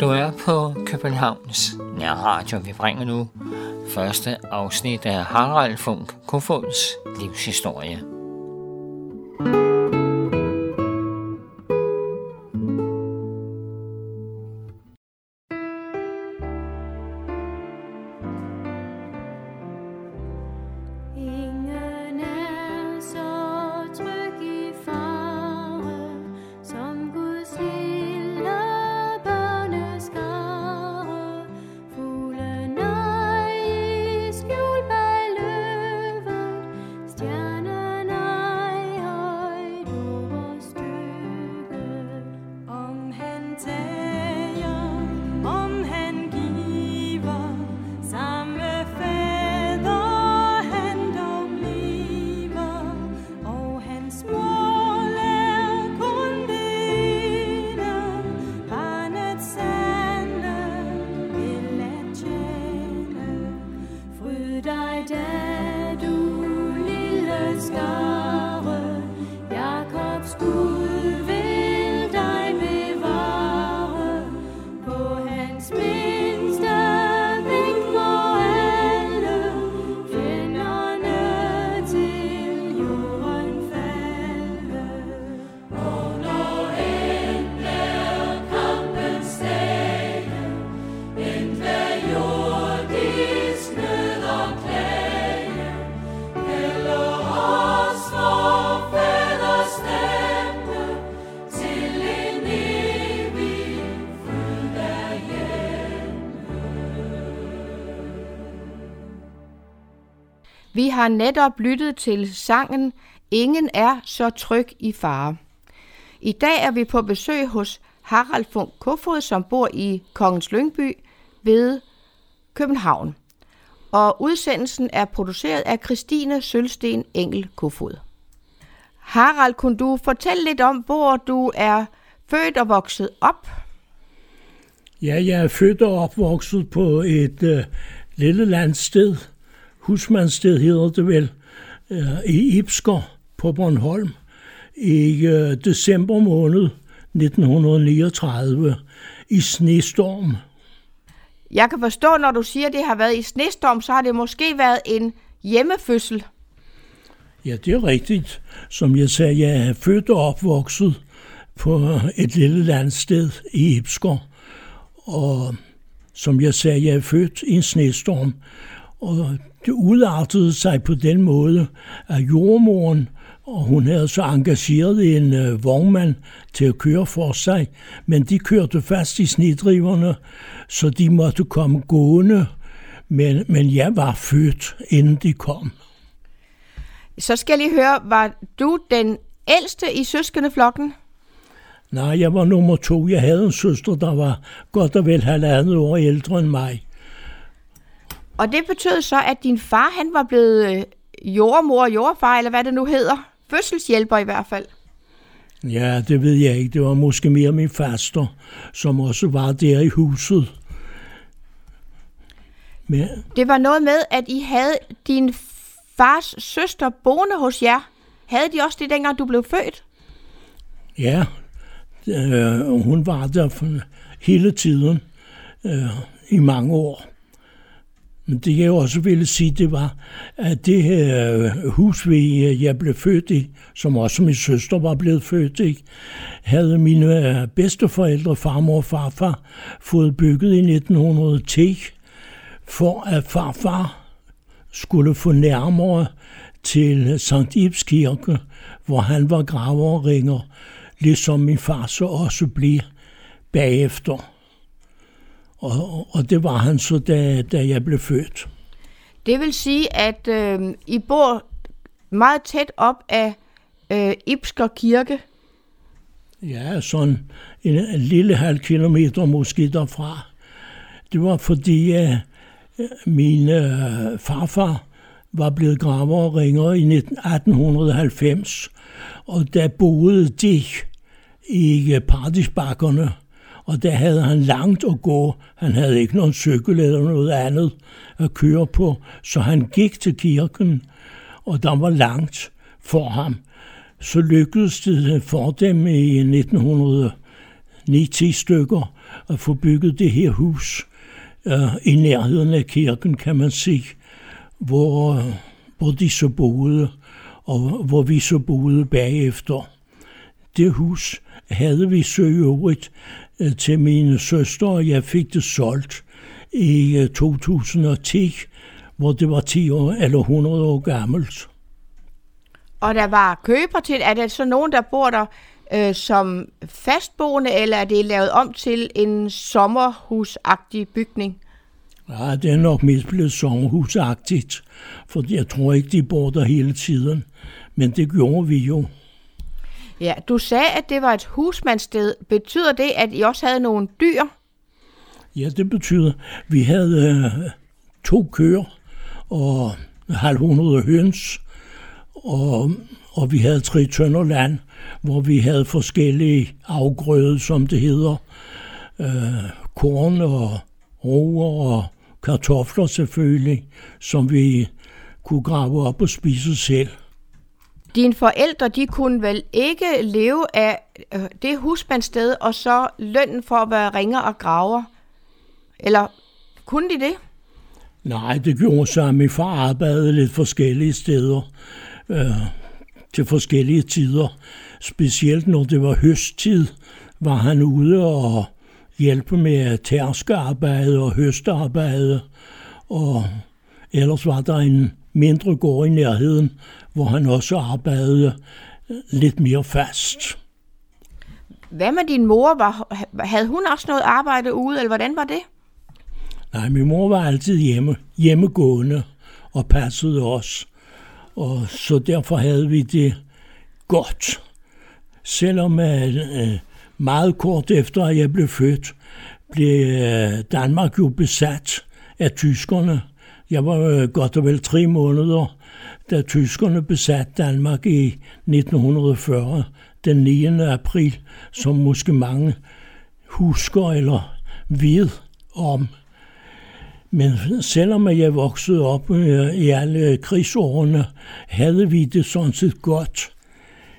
Du er på Københavns Nærradio. Vi bringer nu første afsnit af Harald Funk Kofods livshistorie. Har netop lyttet til sangen Ingen er så tryg i fare. I dag er vi på besøg hos Harald Funk Kofod, som bor i Kongens Lyngby ved København. Og udsendelsen er produceret af Christine Sølsten Engel Kofod. Harald, kunne du fortælle lidt om, hvor du er født og vokset op? Ja, jeg er født og opvokset på et øh, lille landsted, husmandssted hedder det vel, øh, i Ibsker på Bornholm i øh, december måned 1939 i snestorm. Jeg kan forstå, når du siger, at det har været i snestorm, så har det måske været en hjemmefødsel. Ja, det er rigtigt. Som jeg sagde, jeg er født og opvokset på et lille landsted i Ibsker. Og som jeg sagde, jeg er født i en snestorm. Og det udartede sig på den måde, at jordmoren, og hun havde så engageret en øh, vognmand til at køre for sig, men de kørte fast i snedriverne, så de måtte komme gående, men, men jeg var født, inden de kom. Så skal jeg lige høre, var du den ældste i søskendeflokken? Nej, jeg var nummer to. Jeg havde en søster, der var godt og vel halvandet år ældre end mig. Og det betød så, at din far han var blevet øh, jordmor, jordfar, eller hvad det nu hedder. Fødselshjælper i hvert fald. Ja, det ved jeg ikke. Det var måske mere min faster, som også var der i huset. Men... Det var noget med, at I havde din fars søster boende hos jer. Havde de også det, dengang du blev født? Ja, øh, hun var der hele tiden øh, i mange år. Men det jeg også ville sige, det var, at det her øh, hus, øh, jeg blev født i, som også min søster var blevet født i, havde mine øh, bedsteforældre, farmor og farfar, fået bygget i 1910, for at farfar skulle få nærmere til Sankt Ibs Kirke, hvor han var graverringer, ligesom min far så også blev bagefter. Og, og det var han så, da, da jeg blev født. Det vil sige, at øh, I bor meget tæt op af øh, Ibsker Kirke? Ja, sådan en, en lille halv kilometer måske derfra. Det var fordi, at øh, min øh, farfar var blevet graver og ringer i 1890, og der boede de i Paradisbakkerne og der havde han langt at gå. Han havde ikke nogen cykel eller noget andet at køre på, så han gik til kirken, og der var langt for ham. Så lykkedes det for dem i 1909 stykker at få bygget det her hus øh, i nærheden af kirken, kan man sige, hvor, hvor de så boede, og hvor vi så boede bagefter. Det hus havde vi så øvrigt til mine søstre, og jeg fik det solgt i uh, 2010, hvor det var 10 år eller 100 år gammelt. Og der var køber til, er der så nogen, der bor der øh, som fastboende, eller er det lavet om til en sommerhusagtig bygning? Ja, det er nok mest blevet sommerhusagtigt, for jeg tror ikke, de bor der hele tiden. Men det gjorde vi jo. Ja, du sagde, at det var et husmandssted. Betyder det, at I også havde nogle dyr? Ja, det betyder, at vi havde øh, to køer og halv hundrede høns, og, og vi havde tre tønder land, hvor vi havde forskellige afgrøde, som det hedder. Øh, korn og roer og kartofler selvfølgelig, som vi kunne grave op og spise selv. Dine forældre, de kunne vel ikke leve af øh, det husmandssted, og så lønnen for at være ringer og graver? Eller kunne de det? Nej, det gjorde så, at min far arbejdede lidt forskellige steder øh, til forskellige tider. Specielt når det var høsttid, var han ude og hjælpe med tærskearbejde og høstarbejde. Og ellers var der en mindre gård i nærheden, hvor han også arbejdede lidt mere fast. Hvad med din mor? Var, havde hun også noget arbejde ude, eller hvordan var det? Nej, min mor var altid hjemme, hjemmegående og passede os. Og så derfor havde vi det godt. Selvom øh, meget kort efter, at jeg blev født, blev øh, Danmark jo besat af tyskerne. Jeg var øh, godt og vel tre måneder, da tyskerne besatte Danmark i 1940, den 9. april, som måske mange husker eller ved om. Men selvom jeg voksede op øh, i alle krigsårene, havde vi det sådan set godt.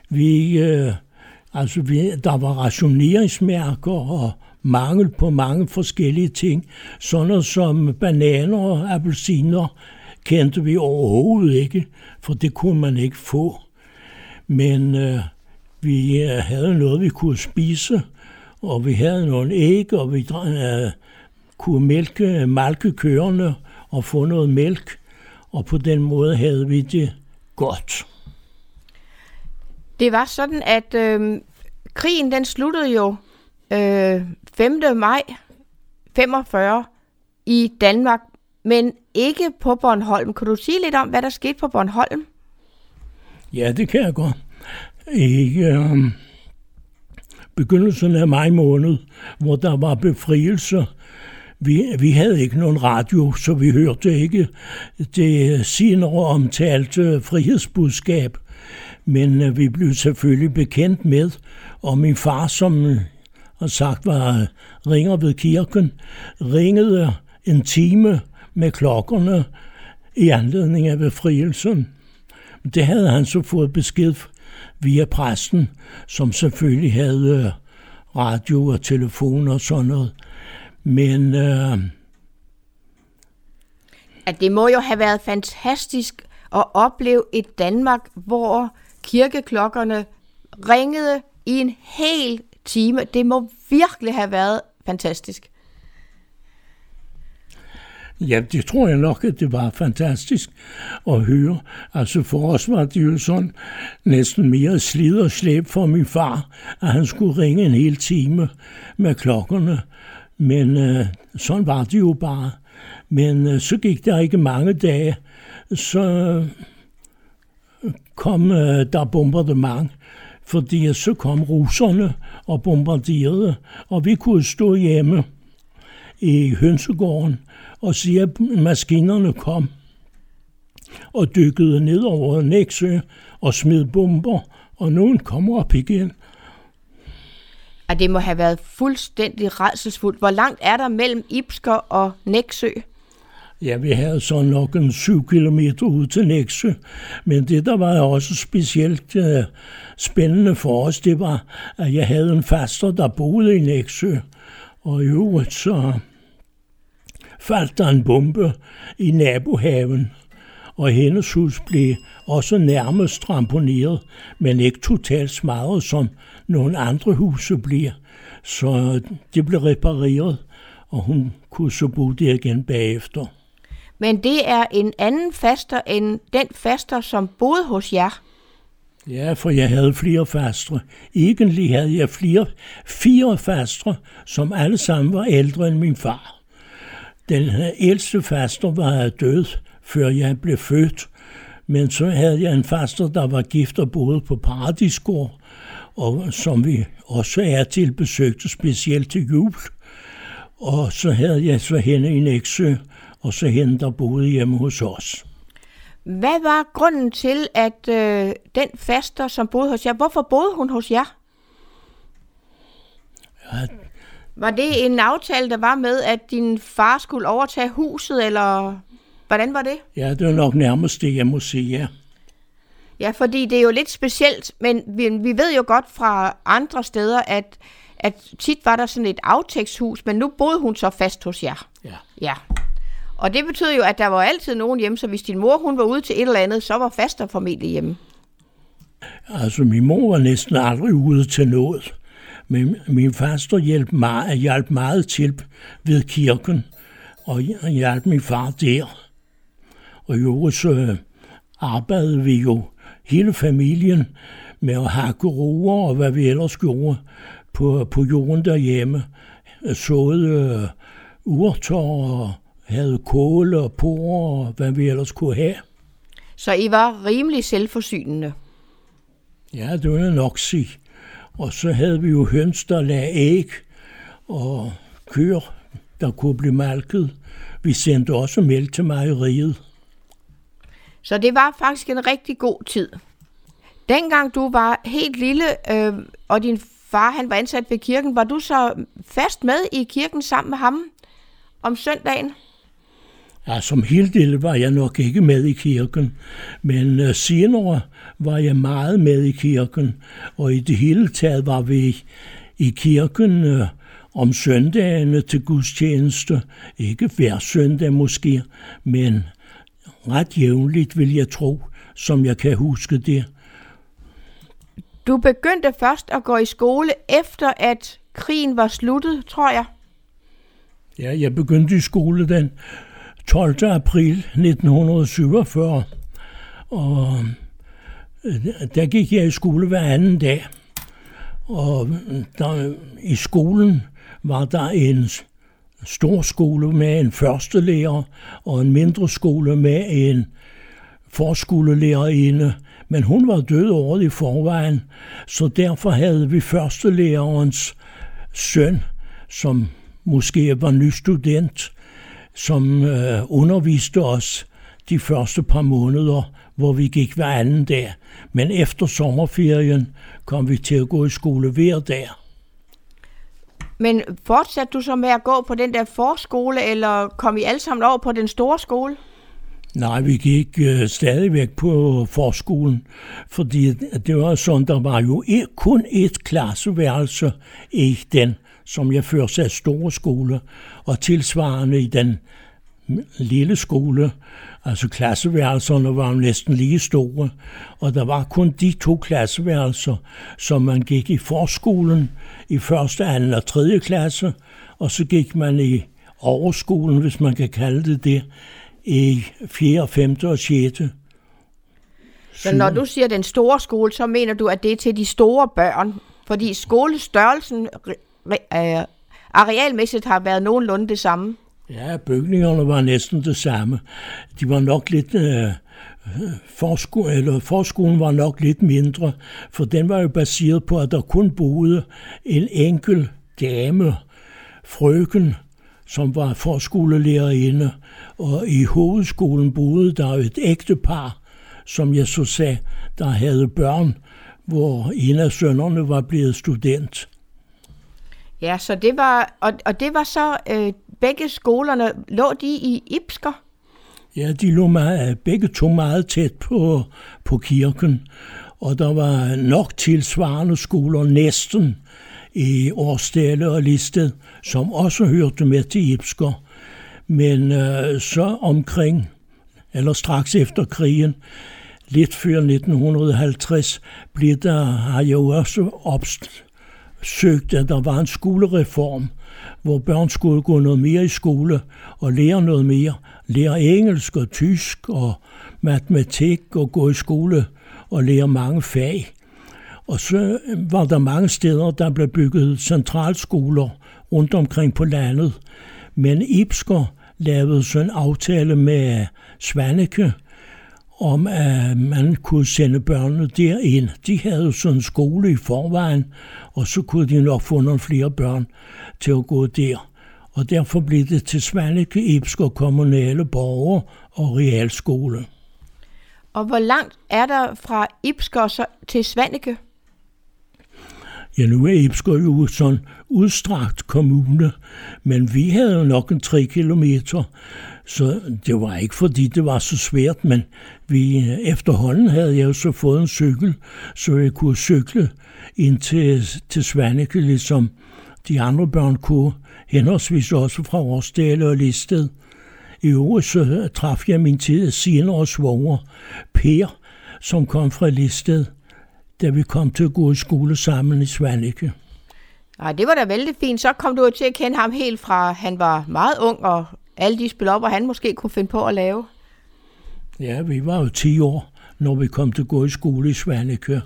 Vi, øh, altså vi, der var rationeringsmærker og mangel på mange forskellige ting. Sådan noget som bananer og appelsiner kendte vi overhovedet ikke, for det kunne man ikke få. Men øh, vi øh, havde noget, vi kunne spise, og vi havde nogle æg, og vi øh, kunne mælke, øh, malke køerne og få noget mælk, og på den måde havde vi det godt. Det var sådan, at øh, krigen den sluttede jo øh, 5. maj 45 i Danmark, men ikke på Bornholm. Kan du sige lidt om, hvad der skete på Bornholm? Ja, det kan jeg godt. I øh, begyndelsen af maj måned, hvor der var befrielse vi, vi havde ikke nogen radio, så vi hørte ikke det senere omtalte frihedsbudskab. Men øh, vi blev selvfølgelig bekendt med, og min far, som og sagt var ringer ved kirken, ringede en time med klokkerne i anledning af befrielsen. Det havde han så fået besked via præsten, som selvfølgelig havde øh, radio og telefon og sådan noget. Men øh, at det må jo have været fantastisk at opleve et Danmark, hvor kirkeklokkerne ringede i en hel time. Det må virkelig have været fantastisk. Ja, det tror jeg nok, at det var fantastisk at høre. Altså for os var det jo sådan næsten mere slid og slæb for min far, at han skulle ringe en hel time med klokkerne. Men øh, sådan var det jo bare. Men øh, så gik der ikke mange dage, så kom øh, der bombardement, fordi så kom russerne og bombarderede, og vi kunne stå hjemme i hønsegården og se, at maskinerne kom og dykkede ned over Næksø og smed bomber, og nogen kom op igen Og det må have været fuldstændig redselsfuldt. Hvor langt er der mellem Ibsker og Næksø? Ja, vi havde så nok en syv kilometer ud til Næksø, men det, der var også specielt uh, spændende for os, det var, at jeg havde en faster, der boede i Næksø, Og i øvrigt så faldt der en bombe i nabohaven, og hendes hus blev også nærmest tramponeret, men ikke totalt smadret, som nogle andre huse bliver. Så det blev repareret, og hun kunne så bo der igen bagefter. Men det er en anden faster end den faster, som boede hos jer. Ja, for jeg havde flere fastre. Egentlig havde jeg flere, fire fastre, som alle sammen var ældre end min far. Den ældste faster var død, før jeg blev født, men så havde jeg en faster, der var gift og boede på Paradisgård, og som vi også er til besøgte specielt til jul. Og så havde jeg så hende i Næksø, og så hende, der boede hjemme hos os. Hvad var grunden til, at øh, den faster, som boede hos jer, hvorfor boede hun hos jer? Ja, Var det en aftale, der var med, at din far skulle overtage huset, eller hvordan var det? ja, det var nok nærmest det, jeg må sige, ja. Ja, fordi det er jo lidt specielt, men vi, vi ved jo godt fra andre steder, at, at tit var der sådan et aftægtshus, men nu boede hun så fast hos jer. ja. Ja. Og det betød jo, at der var altid nogen hjemme, så hvis din mor hun var ude til et eller andet, så var faster familie hjemme. Altså, min mor var næsten aldrig ude til noget. Men min faster hjalp meget, hjalp meget til ved kirken, og hjalp min far der. Og jo, så arbejdede vi jo hele familien med at hakke roer og hvad vi ellers gjorde på, på jorden derhjemme. Såede øh, urter og havde kål og porer og hvad vi ellers kunne have. Så I var rimelig selvforsynende. Ja, det vil jeg nok sige. Og så havde vi jo høns, der lagde æg, og køer, der kunne blive malket. Vi sendte også mælk til mejeriet. Så det var faktisk en rigtig god tid. Dengang du var helt lille, øh, og din far han var ansat ved kirken, var du så fast med i kirken sammen med ham om søndagen? Ja, som helt lille var jeg nok ikke med i kirken, men øh, senere var jeg meget med i kirken, og i det hele taget var vi i kirken øh, om søndagene til gudstjeneste. Ikke hver søndag måske, men ret jævnligt vil jeg tro, som jeg kan huske det. Du begyndte først at gå i skole efter at krigen var sluttet, tror jeg. Ja, jeg begyndte i skole den 12. april 1947, og øh, der gik jeg i skole hver anden dag. Og øh, der, i skolen var der en stor skole med en førstelærer og en mindre skole med en forskolelærerinde, men hun var død året i forvejen, så derfor havde vi førstelærerens søn, som måske var ny student, som øh, underviste os de første par måneder, hvor vi gik hver anden dag. Men efter sommerferien kom vi til at gå i skole hver dag. Men fortsatte du så med at gå på den der forskole, eller kom I alle sammen over på den store skole? Nej, vi gik øh, stadigvæk på forskolen, fordi det var sådan, der var jo et, kun et klasseværelse i den, som jeg før sagde store skole, og tilsvarende i den lille skole, altså klasseværelserne var jo næsten lige store, og der var kun de to klasseværelser, som man gik i forskolen i første, anden og tredje klasse, og så gik man i overskolen, hvis man kan kalde det det, i 4., 5. og 6. Så når du siger den store skole, så mener du, at det er til de store børn? Fordi skolestørrelsen øh, arealmæssigt har været nogenlunde det samme. Ja, bygningerne var næsten det samme. De var nok lidt... Øh, forsko- eller forskolen var nok lidt mindre, for den var jo baseret på, at der kun boede en enkel dame, frøken, som var forskolelærerinde, og i hovedskolen boede der et ægtepar, som jeg så sagde, der havde børn, hvor en af sønnerne var blevet student. Ja, så det var, og, og det var så, øh, begge skolerne, lå de i Ipsker? Ja, de lå meget, øh, begge to meget tæt på, på kirken, og der var nok tilsvarende skoler næsten i Årsdale og Listed, som også hørte med til Ibsker. Men øh, så omkring, eller straks efter krigen, lidt før 1950, blev der, har jo også søgte, at der var en skolereform, hvor børn skulle gå noget mere i skole og lære noget mere. Lære engelsk og tysk og matematik og gå i skole og lære mange fag. Og så øh, var der mange steder, der blev bygget centralskoler rundt omkring på landet. Men Ibsker lavede så en aftale med Svaneke, om at man kunne sende børnene derind. De havde sådan en skole i forvejen, og så kunne de nok få nogle flere børn til at gå der. Og derfor blev det til Svanike, Ibsker Kommunale Borger og Realskole. Og hvor langt er der fra Ibsker til Svanike? Ja, nu er Ibsker jo sådan udstrakt kommune, men vi havde jo nok en tre kilometer, så det var ikke fordi det var så svært, men vi, efterhånden havde jeg jo så fået en cykel, så jeg kunne cykle ind til, til Svanike, ligesom de andre børn kunne, henholdsvis også fra Årsdale og Listed. I øvrigt så traf jeg min tid senere svoger, Per, som kom fra Listed, da vi kom til at gå i skole sammen i Svanike. Nej, det var da vældig fint. Så kom du til at kende ham helt fra, han var meget ung, og alle de spil op, og han måske kunne finde på at lave. Ja, vi var jo 10 år, når vi kom til at gå i skole i Svanike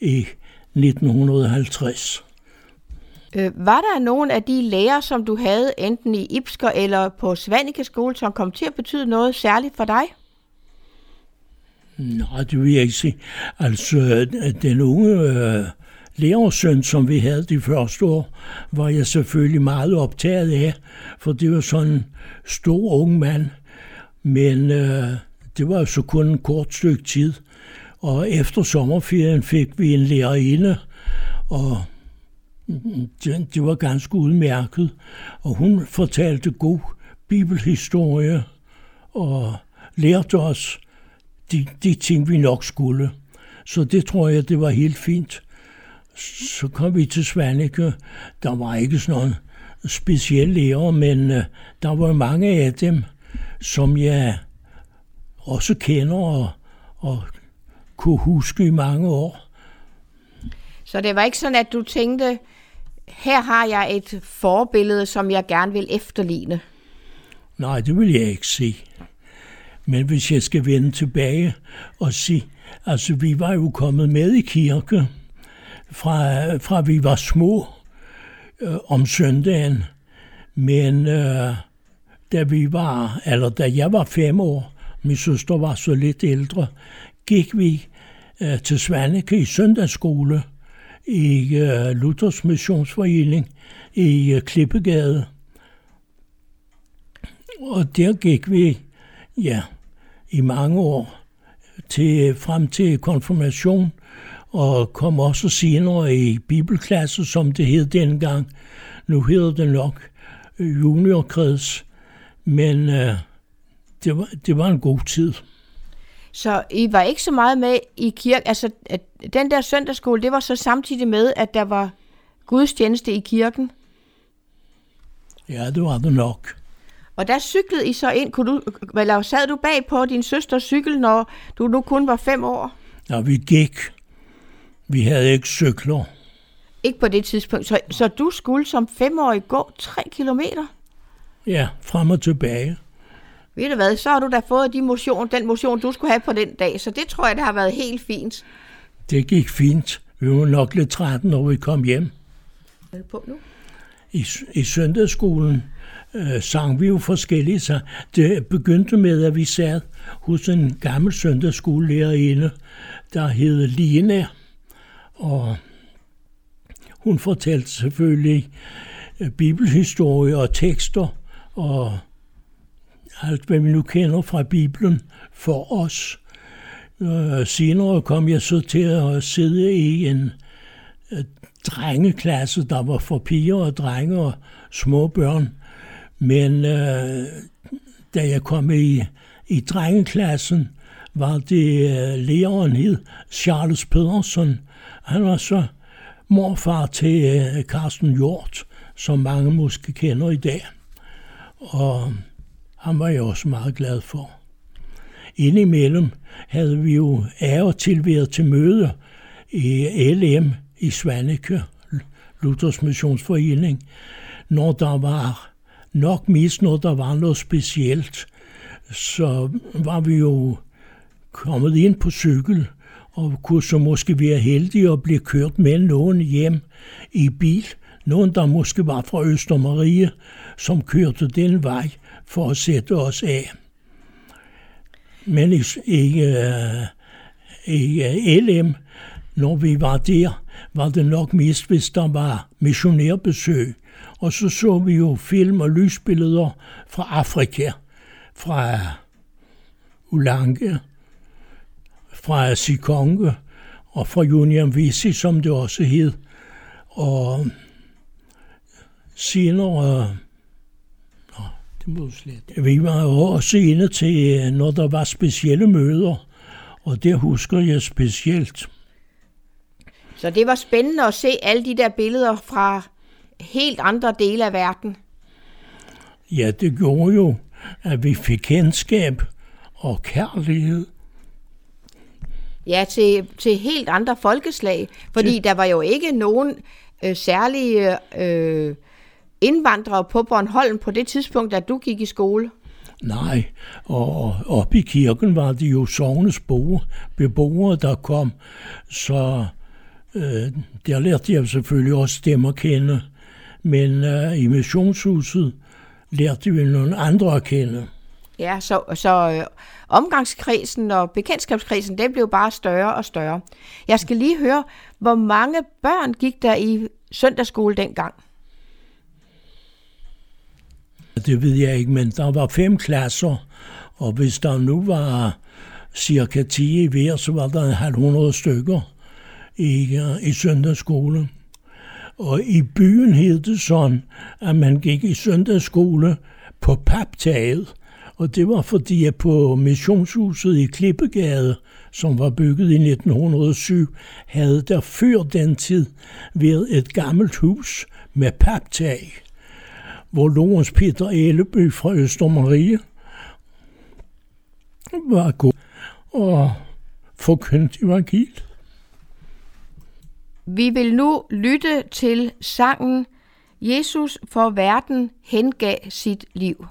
i 1950. Øh, var der nogen af de lærere, som du havde, enten i Ibsker eller på Svanike skole, som kom til at betyde noget særligt for dig? Nej, det vil jeg ikke sige. Altså, den unge øh, lærersøn, som vi havde de første år, var jeg selvfølgelig meget optaget af, for det var sådan en stor ung mand. Men øh, det var jo så kun en kort stykke tid. Og efter sommerferien fik vi en lærerinde, og det, det var ganske udmærket. Og hun fortalte god bibelhistorie og lærte os de, de ting, vi nok skulle. Så det tror jeg, det var helt fint. Så kom vi til Svanike. Der var ikke sådan noget specielle lærer, men uh, der var mange af dem, som jeg også kender og, og kunne huske i mange år. Så det var ikke sådan, at du tænkte, her har jeg et forbillede, som jeg gerne vil efterligne? Nej, det vil jeg ikke se. Men hvis jeg skal vende tilbage og sige, altså vi var jo kommet med i kirke, fra, fra vi var små øh, om søndagen, men øh, da vi var, eller da jeg var fem år, min søster var så lidt ældre, gik vi øh, til Svanike i søndagsskole i øh, Luthers Missionsforening i øh, Klippegade. Og der gik vi, ja, i mange år til, frem til konfirmation, og kom også senere i bibelklasse, som det hed dengang. Nu hedder det nok juniorkreds, men øh, det, var, det var en god tid. Så I var ikke så meget med i kirke, altså at den der søndagsskole, det var så samtidig med, at der var gudstjeneste i kirken? Ja, det var det nok. Og der cyklede I så ind, kunne du, eller sad du bag på din søsters cykel, når du nu kun var fem år? Ja, vi gik. Vi havde ikke cykler. Ikke på det tidspunkt. Så, så du skulle som femårig gå tre kilometer? Ja, frem og tilbage. Ved du hvad, så har du da fået de motion, den motion, du skulle have på den dag, så det tror jeg, det har været helt fint. Det gik fint. Vi var nok lidt trætte, når vi kom hjem. Er på nu? I, i søndagsskolen øh, sang vi jo forskellige så Det begyndte med, at vi sad hos en gammel søndagsskolelærerinde, der hed Line, og hun fortalte selvfølgelig øh, bibelhistorie og tekster og alt, hvad vi nu kender fra Bibelen for os. Øh, senere kom jeg så til at sidde i en øh, drengeklasse, der var for piger og drenge og små børn. Men øh, da jeg kom i, i drengeklassen, var det øh, læreren hed Charles Pedersen. Han var så morfar til øh, Carsten Hjort, som mange måske kender i dag. Og han var jeg også meget glad for. Indimellem havde vi jo af og til været til møde i LM i Svaneke, Luthers Missionsforening, når der var nok mest, noget, der var noget specielt, så var vi jo kommet ind på cykel, og kunne så måske være heldige at blive kørt med nogen hjem i bil. Nogen, der måske var fra Østermarie, som kørte den vej for at sætte os af. Men i, i, øh, i øh, LM, når vi var der, var det nok mest, hvis der var missionærbesøg. Og så så vi jo film og lysbilleder fra Afrika, fra Ulange, fra Sikonge og fra Union Visi, som det også hed. Og senere det må slet. Vi var jo også inde til, når der var specielle møder, og det husker jeg specielt. Så det var spændende at se alle de der billeder fra helt andre dele af verden. Ja, det gjorde jo, at vi fik kendskab og kærlighed. Ja, til, til helt andre folkeslag, fordi til... der var jo ikke nogen øh, særlige øh, indvandrere på Bornholm på det tidspunkt, da du gik i skole. Nej, og oppe i kirken var det jo sovnes beboere, der kom, så øh, der lærte jeg selvfølgelig også dem at kende. Men øh, i missionshuset lærte vi nogle andre at kende. Ja, så, så øh, omgangskredsen og bekendtskabskredsen, den blev bare større og større. Jeg skal lige høre, hvor mange børn gik der i søndagsskole dengang? Det ved jeg ikke, men der var fem klasser, og hvis der nu var cirka 10 i hver, så var der 100 stykker i, i søndagsskole. Og i byen hed det sådan, at man gik i søndagsskole på paptaget. Og det var fordi, at på missionshuset i Klippegade, som var bygget i 1907, havde der før den tid været et gammelt hus med paptag, hvor Lorenz Peter Elleby fra Østermarie var god og forkyndt evangeliet. Vi vil nu lytte til sangen Jesus for verden hengav sit liv.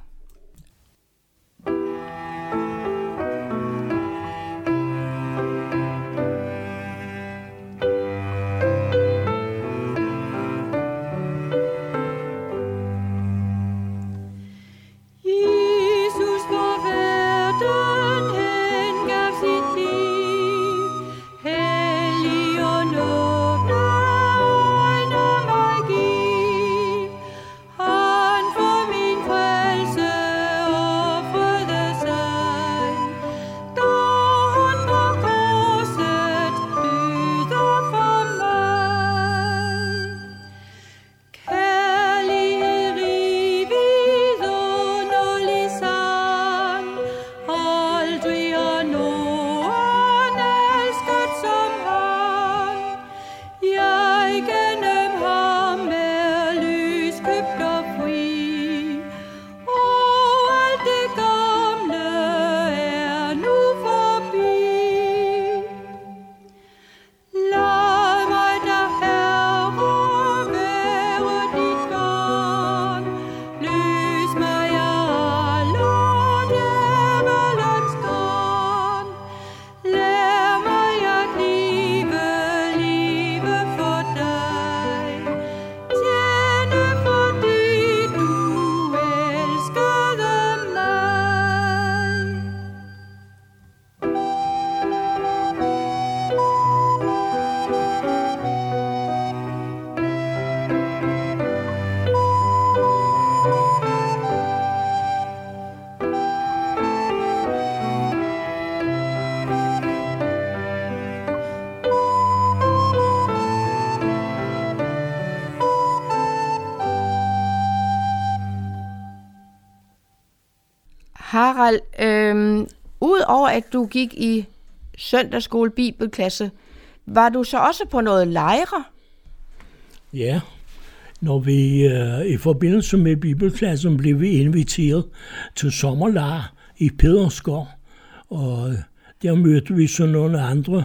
At du gik i søndagsskole bibelklasse, var du så også på noget lejre? Ja, når vi øh, i forbindelse med bibelklassen blev vi inviteret til sommerlejr i Pederskov, og der mødte vi så nogle andre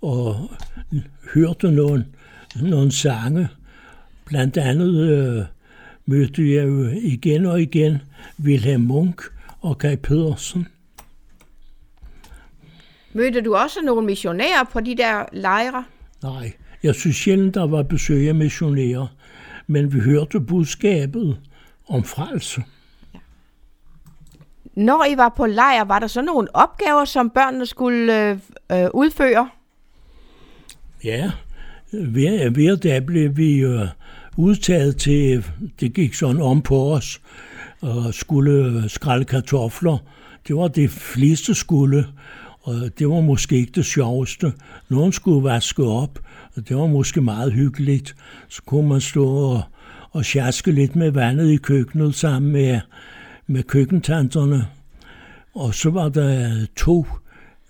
og hørte nogle, nogle sange. Blandt andet øh, mødte jeg jo igen og igen Wilhelm Munk og Kai Pedersen. Mødte du også nogle missionærer på de der lejre? Nej, jeg synes sjældent, der var besøg af missionærer, men vi hørte budskabet om frelse. Når I var på lejr, var der så nogle opgaver, som børnene skulle øh, øh, udføre? Ja, hver, hver dag blev vi øh, udtaget til, det gik sådan om på os, og skulle skrælle kartofler. Det var det fleste skulle, og det var måske ikke det sjoveste. Nogen skulle vaske op, og det var måske meget hyggeligt. Så kunne man stå og, og sjaske lidt med vandet i køkkenet sammen med, med køkkentanterne. Og så var der to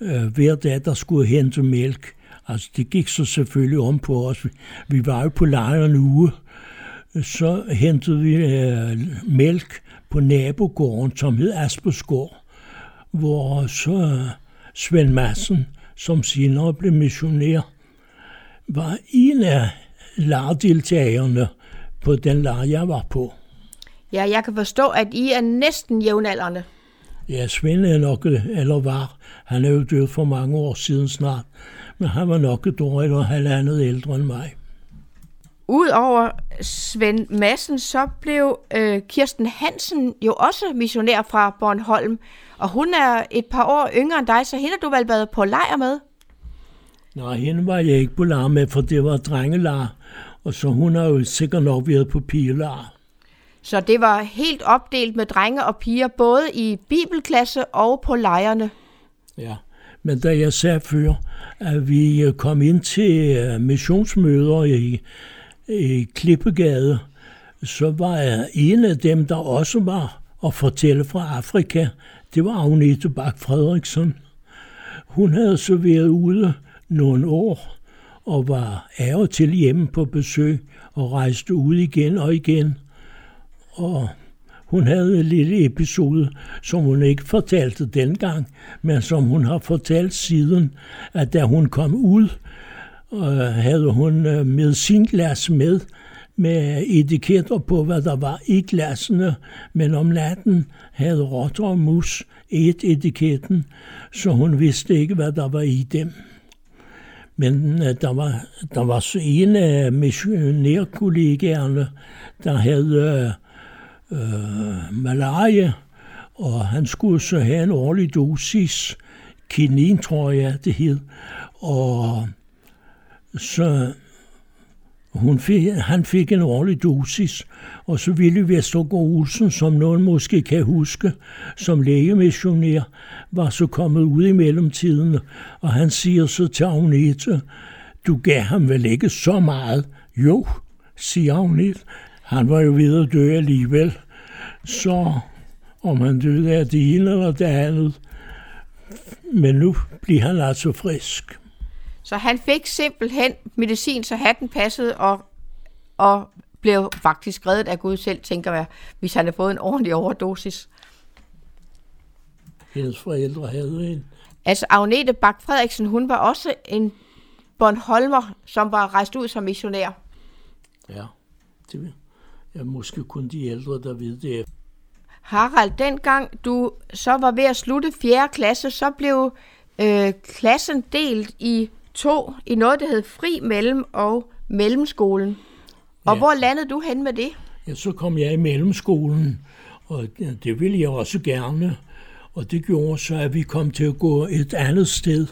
øh, hver dag, der skulle hente mælk. Altså, det gik så selvfølgelig om på os. Vi var jo på lejr en uge. Så hentede vi øh, mælk på nabogården, som hed Aspersgård, hvor så Svend Madsen, som senere blev missionær, var en af lardeltagerne på den lar, jeg var på. Ja, jeg kan forstå, at I er næsten jævnaldrende. Ja, Svend er nok, eller var, han er jo død for mange år siden snart, men han var nok et år eller halvandet ældre end mig. Udover Svend Madsen, så blev øh, Kirsten Hansen jo også missionær fra Bornholm, og hun er et par år yngre end dig, så hende har du vel været på lejr med? Nej, hende var jeg ikke på lejr med, for det var drengelar, og så hun har jo sikkert nok været på pigelar. Så det var helt opdelt med drenge og piger, både i bibelklasse og på lejrene. Ja, men da jeg sagde før, at vi kom ind til øh, missionsmøder i, i Klippegade, så var jeg en af dem, der også var at fortælle fra Afrika. Det var Agnete Bak Frederiksen. Hun havde så været ude nogle år og var af og til hjemme på besøg og rejste ud igen og igen. Og hun havde en lille episode, som hun ikke fortalte dengang, men som hun har fortalt siden, at da hun kom ud, havde hun øh, med sin glas med, med etiketter på, hvad der var i glasene, men om natten havde rotter og mus et etiketten, så hun vidste ikke, hvad der var i dem. Men øh, der var, der var så en af missionærkollegaerne, der havde øh, øh malaria, og han skulle så have en årlig dosis kinin, tror jeg, det hed. Og så hun fik, han fik en årlig dosis, og så ville Vestergaard Olsen, som nogen måske kan huske, som lægemissionær, var så kommet ud i mellemtiden, og han siger så til Agnete, du gav ham vel ikke så meget? Jo, siger Agnete. Han var jo ved at dø alligevel, så om han døde af det ene eller det andet. Men nu bliver han altså frisk. Så han fik simpelthen medicin, så hatten passede, og, og blev faktisk reddet af Gud selv, tænker jeg, hvis han havde fået en ordentlig overdosis. Hendes forældre havde en. Altså Agnete Bak Frederiksen, hun var også en Bornholmer, som var rejst ud som missionær. Ja, det er måske kun de ældre, der ved det. Harald, dengang du så var ved at slutte 4. klasse, så blev øh, klassen delt i to i noget, der hed Fri Mellem og Mellemskolen. Og ja. hvor landede du hen med det? Ja, så kom jeg i mellemskolen, og det ville jeg også gerne. Og det gjorde så, at vi kom til at gå et andet sted,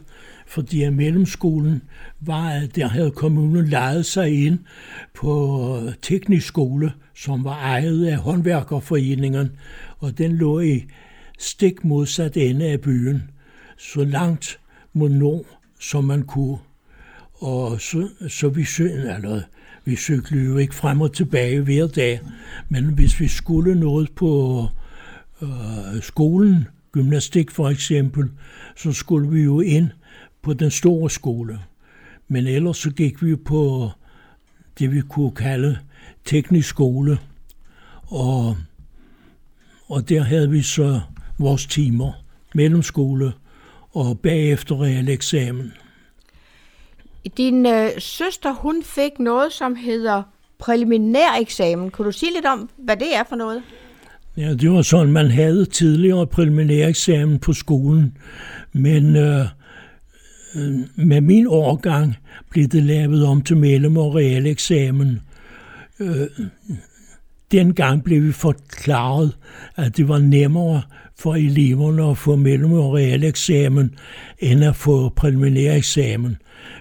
fordi at mellemskolen var, at der havde kommunen lejet sig ind på teknisk skole, som var ejet af håndværkerforeningen, og den lå i stik modsat ende af byen, så langt mod nord, som man kunne. Og så, så vi, eller, vi cyklede jo ikke frem og tilbage hver dag, men hvis vi skulle noget på øh, skolen, gymnastik for eksempel, så skulle vi jo ind på den store skole. Men ellers så gik vi på det, vi kunne kalde teknisk skole. Og, og der havde vi så vores timer, mellemskole og bagefter real eksamen. Din øh, søster, hun fik noget, som hedder præliminær eksamen. Kunne du sige lidt om, hvad det er for noget? Ja, det var sådan, man havde tidligere præliminær eksamen på skolen, men øh, øh, med min årgang blev det lavet om til mellem- og real eksamen. Øh, dengang blev vi forklaret, at det var nemmere for eleverne at få mellem- og realeksamen, end at få præliminæreksamen.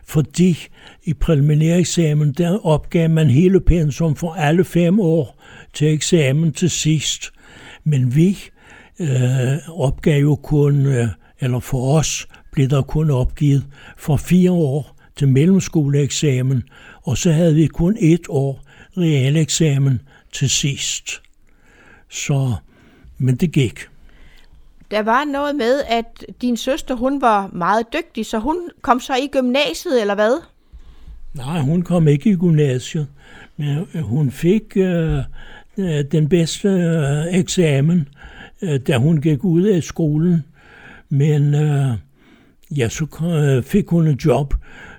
Fordi i præliminæreksamen, der opgav man hele pensum for alle fem år til eksamen til sidst. Men vi øh, opgav jo kun, øh, eller for os blev der kun opgivet for fire år til mellemskoleeksamen, og så havde vi kun et år realeksamen til sidst. Så, men det gik. Der var noget med, at din søster, hun var meget dygtig, så hun kom så i gymnasiet, eller hvad? Nej, hun kom ikke i gymnasiet, men hun fik øh, øh den bedste øh, eksamen, øh, da hun gik ud af skolen. Men øh, ja, så øh, fik hun et job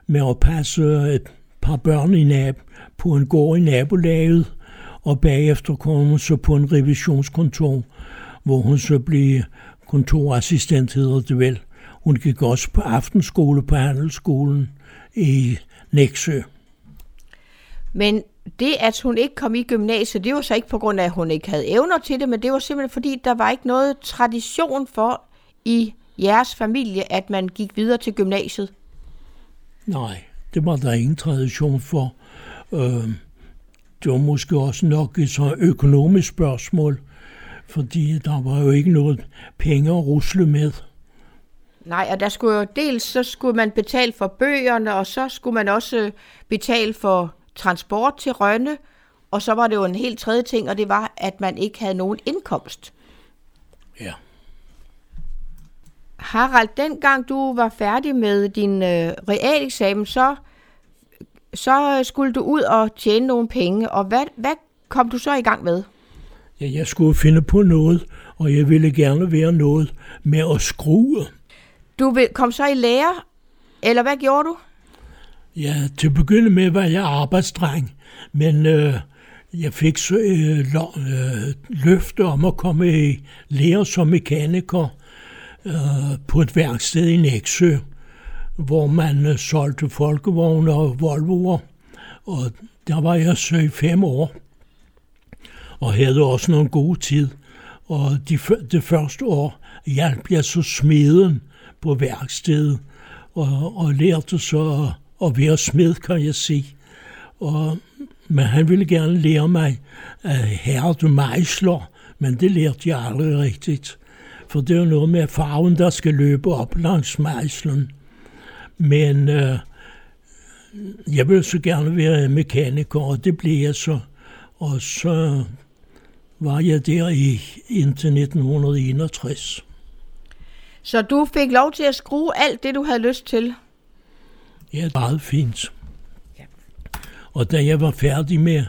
med at passe et par børn i nab på en gård i nabolaget, og bagefter kom hun så på en revisionskontor, hvor hun så blev kontorassistent, hedder det vel. Hun gik også på aftenskole på Handelsskolen i Næksø. Men det, at hun ikke kom i gymnasiet, det var så ikke på grund af, at hun ikke havde evner til det, men det var simpelthen fordi, der var ikke noget tradition for i jeres familie, at man gik videre til gymnasiet. Nej, det var der ingen tradition for. Øh, det var måske også nok et så økonomisk spørgsmål, fordi der var jo ikke noget penge at rusle med. Nej, og der skulle jo dels så skulle man betale for bøgerne, og så skulle man også betale for transport til Rønne, og så var det jo en helt tredje ting, og det var, at man ikke havde nogen indkomst. Ja. Harald, dengang du var færdig med din øh, realeksamen, så, så skulle du ud og tjene nogle penge, og hvad, hvad kom du så i gang med? Ja, jeg skulle finde på noget, og jeg ville gerne være noget med at skrue. Du kom så i lære, eller hvad gjorde du? Ja, til at begynde med var jeg arbejdsdreng, men øh, jeg fik så øh, øh, løfte om at komme i lære som mekaniker øh, på et værksted i Næksø, hvor man øh, solgte folkevogne og Volvoer. Og der var jeg så i fem år, og havde også nogle gode tid. Og de, det første år hjalp jeg så smeden på værkstedet, og, og lærte så at være smed, kan jeg sige. Og, men han ville gerne lære mig at hærde mejsler, men det lærte jeg aldrig rigtigt. For det er jo noget med farven, der skal løbe op langs mejslen. Men øh, jeg ville så gerne være mekaniker, og det blev jeg så. Og så var jeg der i, indtil 1961. Så du fik lov til at skrue alt det, du havde lyst til? Ja, meget fint. Ja. Og da jeg var færdig med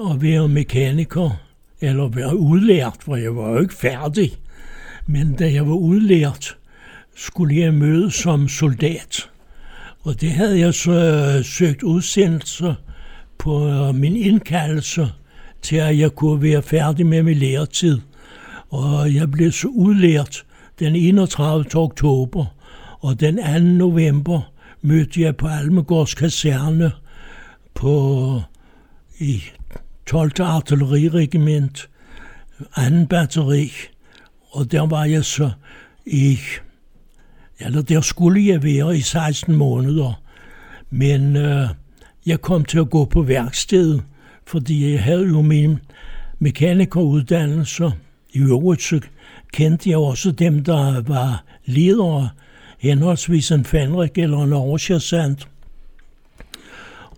at være mekaniker, eller være udlært, for jeg var jo ikke færdig, men da jeg var udlært, skulle jeg møde som soldat. Og det havde jeg så øh, søgt udsendelse på øh, min indkaldelse til, at jeg kunne være færdig med min læretid. Og jeg blev så udlært den 31. oktober, og den 2. november mødte jeg på Almegårds kaserne på i 12. artilleriregiment, 2. batteri, og der var jeg så i, eller der skulle jeg være i 16 måneder, men øh, jeg kom til at gå på værkstedet, fordi jeg havde jo min mekanikeruddannelse. I øvrigt så kendte jeg også dem, der var ledere, henholdsvis en Fenrik eller en overchassant.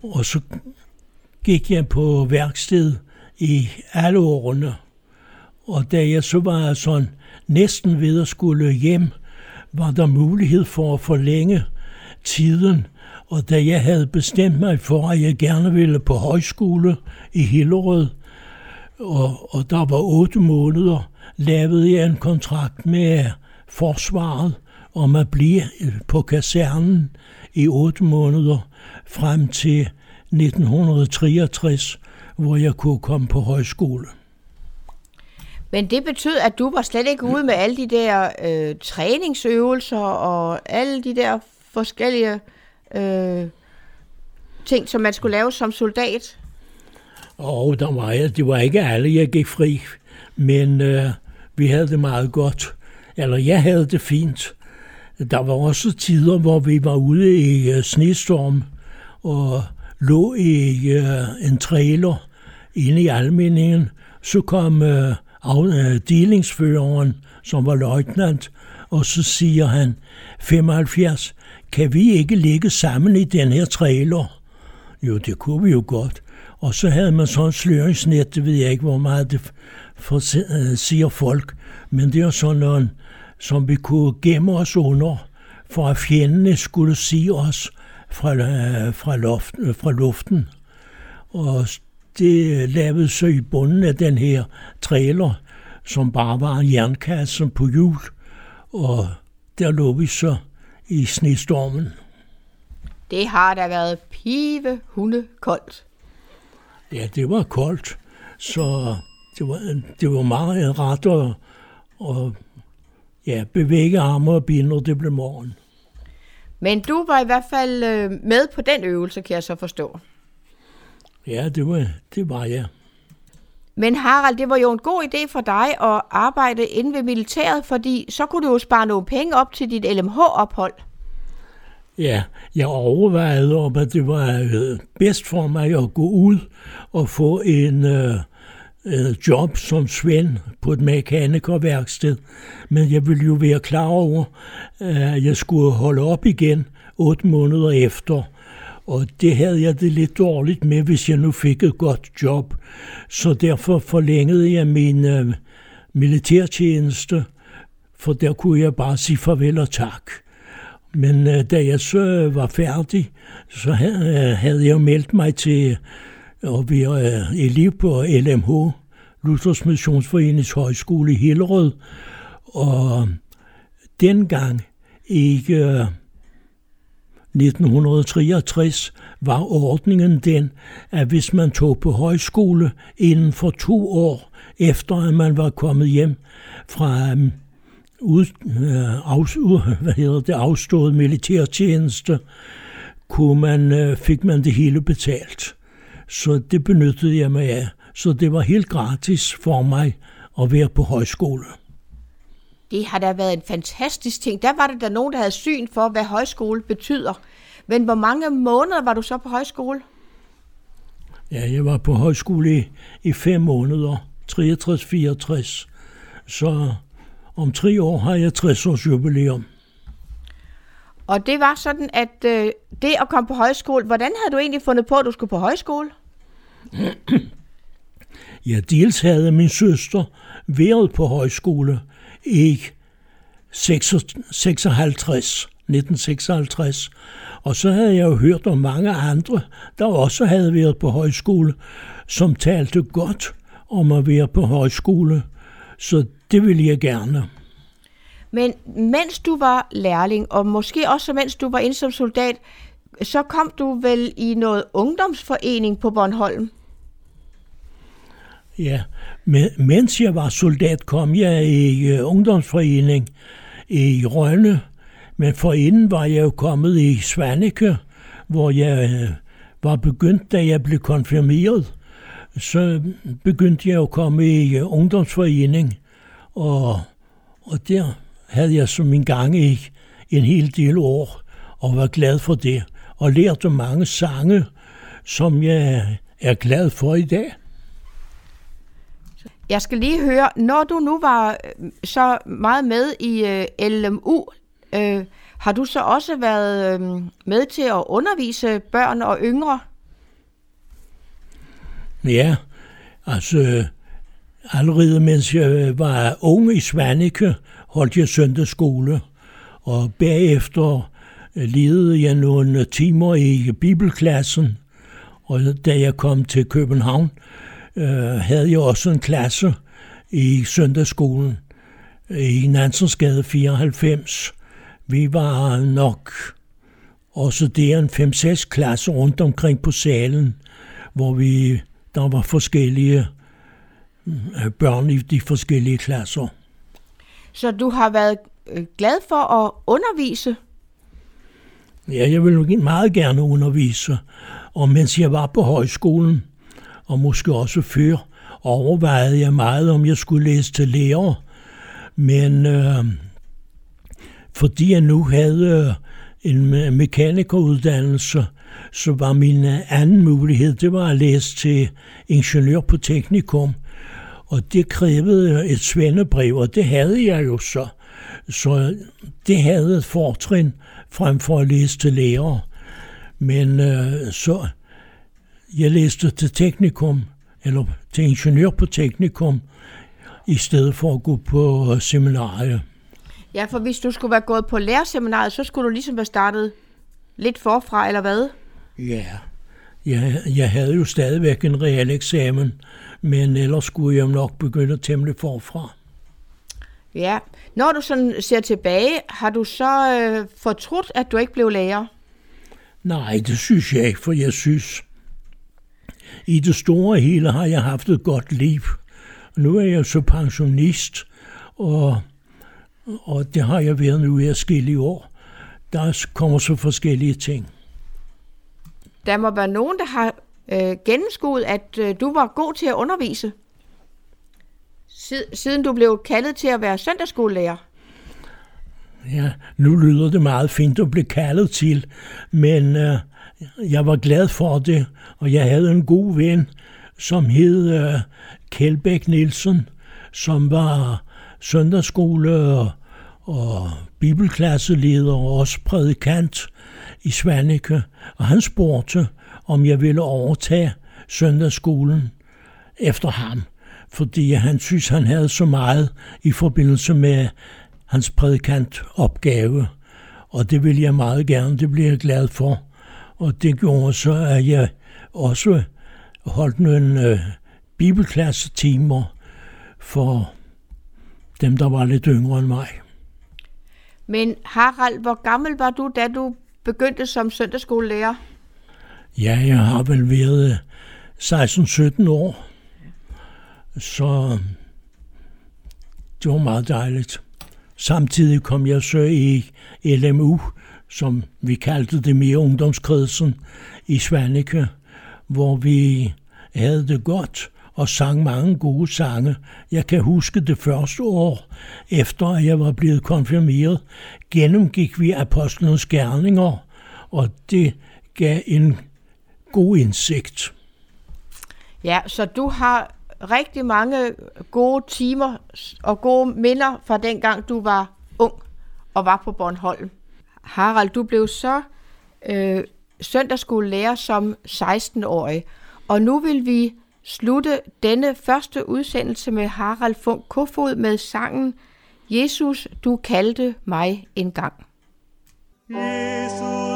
Og så gik jeg på værksted i alle årene. Og da jeg så var sådan næsten ved at skulle hjem, var der mulighed for at forlænge tiden og da jeg havde bestemt mig for, at jeg gerne ville på højskole i Hillerød, og, og der var otte måneder, lavede jeg en kontrakt med forsvaret om at blive på kasernen i otte måneder frem til 1963, hvor jeg kunne komme på højskole. Men det betød, at du var slet ikke ude med alle de der øh, træningsøvelser og alle de der forskellige øh, ting, som man skulle lave som soldat? Og der var, det var ikke alle, jeg gik fri, men øh, vi havde det meget godt. Eller jeg havde det fint. Der var også tider, hvor vi var ude i øh, snestorm og lå i øh, en trailer inde i almeningen. Så kom øh, af, øh, delingsføreren, som var løjtnant, og så siger han, 75, kan vi ikke ligge sammen i den her trailer? Jo, det kunne vi jo godt. Og så havde man sådan et sløringsnet, det ved jeg ikke, hvor meget det for, øh, siger folk, men det er sådan noget, som vi kunne gemme os under, for at fjendene skulle sige os fra, øh, fra, loft, øh, fra luften. Og det lavede så i bunden af den her trailer, som bare var en jernkasse på hjul, og der lå vi så i snestormen. Det har da været pive hunde koldt. Ja, det var koldt, så det var, det var meget ret at, at ja, bevæge arme og ben, når det blev morgen. Men du var i hvert fald øh, med på den øvelse, kan jeg så forstå. Ja, det var, det var jeg. Men Harald, det var jo en god idé for dig at arbejde inde ved militæret, fordi så kunne du jo spare nogle penge op til dit LMH-ophold. Ja, jeg overvejede om, at det var øh, bedst for mig at gå ud og få en øh, øh, job som svend på et mekanikerværksted. Men jeg ville jo være klar over, øh, at jeg skulle holde op igen otte måneder efter. Og det havde jeg det lidt dårligt med, hvis jeg nu fik et godt job. Så derfor forlængede jeg min øh, militærtjeneste, for der kunne jeg bare sige farvel og tak. Men øh, da jeg så var færdig, så havde øh, jeg meldt mig til at være øh, elev på LMH, Luthers Missionsforenings Højskole i Hillerød. Og dengang ikke øh, 1963 var ordningen den, at hvis man tog på højskole inden for to år efter, at man var kommet hjem fra um, ud, øh, uh, af, hvad hedder det, afstået militærtjeneste, kunne man, uh, fik man det hele betalt. Så det benyttede jeg mig af. Så det var helt gratis for mig at være på højskole. Det har da været en fantastisk ting. Der var det der nogen, der havde syn for, hvad højskole betyder. Men hvor mange måneder var du så på højskole? Ja, jeg var på højskole i, i fem måneder, 63-64. Så om tre år har jeg 60 års jubilæum. Og det var sådan, at øh, det at komme på højskole, hvordan havde du egentlig fundet på, at du skulle på højskole? ja, dels havde min søster været på højskole i 56, 1956. Og så havde jeg jo hørt om mange andre, der også havde været på højskole, som talte godt om at være på højskole. Så det ville jeg gerne. Men mens du var lærling, og måske også mens du var ind som soldat, så kom du vel i noget ungdomsforening på Bornholm? Ja, men, mens jeg var soldat, kom jeg i uh, ungdomsforening i Rønne, men forinden var jeg jo kommet i Svanike, hvor jeg uh, var begyndt, da jeg blev konfirmeret. Så begyndte jeg at komme i uh, ungdomsforening, og, og der havde jeg som min gang i en hel del år, og var glad for det, og lærte mange sange, som jeg er glad for i dag. Jeg skal lige høre, når du nu var øh, så meget med i øh, LMU, øh, har du så også været øh, med til at undervise børn og yngre? Ja, altså allerede mens jeg øh, var ung i Svanike, holdt jeg søndagsskole, og bagefter øh, ledede jeg nogle timer i bibelklassen, og da jeg kom til København, øh, havde jeg også en klasse i søndagsskolen i Nansensgade 94. Vi var nok også der en 5-6 klasser rundt omkring på salen, hvor vi der var forskellige øh, børn i de forskellige klasser. Så du har været øh, glad for at undervise? Ja, jeg ville meget gerne undervise. Og mens jeg var på højskolen, og måske også før, overvejede jeg meget, om jeg skulle læse til lærer. Men øh, fordi jeg nu havde øh, en mekanikeruddannelse, så var min øh, anden mulighed, det var at læse til ingeniør på teknikum. Og det krævede øh, et svendebrev, og det havde jeg jo så. Så det havde et fortrin frem for at læse til lærer. Men øh, så jeg læste til teknikum, eller til ingeniør på teknikum, i stedet for at gå på seminariet. Ja, for hvis du skulle være gået på lærerseminaret, så skulle du ligesom være startet lidt forfra, eller hvad? Ja, jeg, jeg havde jo stadigvæk en reel eksamen, men ellers skulle jeg nok begynde temmelig forfra. Ja, når du sådan ser tilbage, har du så øh, fortrudt, at du ikke blev lærer? Nej, det synes jeg ikke, for jeg synes, i det store hele har jeg haft et godt liv. Nu er jeg så pensionist, og, og det har jeg været nu i forskellige år. Der kommer så forskellige ting. Der må være nogen, der har øh, gennemskuet, at øh, du var god til at undervise, siden du blev kaldet til at være søndagsskolelærer. Ja, nu lyder det meget fint at blive kaldet til, men øh, jeg var glad for det, og jeg havde en god ven, som hed øh, Kjeldbæk Nielsen, som var søndagsskole og, og bibelklasseleder og også prædikant i Svanike, og han spurgte, om jeg ville overtage søndagsskolen efter ham, fordi han synes, han havde så meget i forbindelse med hans prædikantopgave, og det ville jeg meget gerne, det bliver jeg glad for. Og det gjorde så, at jeg også holdt nogle øh, bibelklassetimer for dem, der var lidt yngre end mig. Men Harald, hvor gammel var du, da du begyndte som søndagsskolelærer? Ja, jeg har vel været 16-17 år. Så det var meget dejligt. Samtidig kom jeg så i LMU, som vi kaldte det mere ungdomskredsen i Svanike, hvor vi havde det godt og sang mange gode sange. Jeg kan huske det første år, efter at jeg var blevet konfirmeret, gennemgik vi apostlenes gerninger, og det gav en god indsigt. Ja, så du har rigtig mange gode timer og gode minder fra dengang du var ung og var på Bornholm. Harald, du blev så øh, søndagsskolelærer som 16-årig, og nu vil vi slutte denne første udsendelse med Harald Funk Kofod med sangen Jesus, du kaldte mig en gang. Jesus.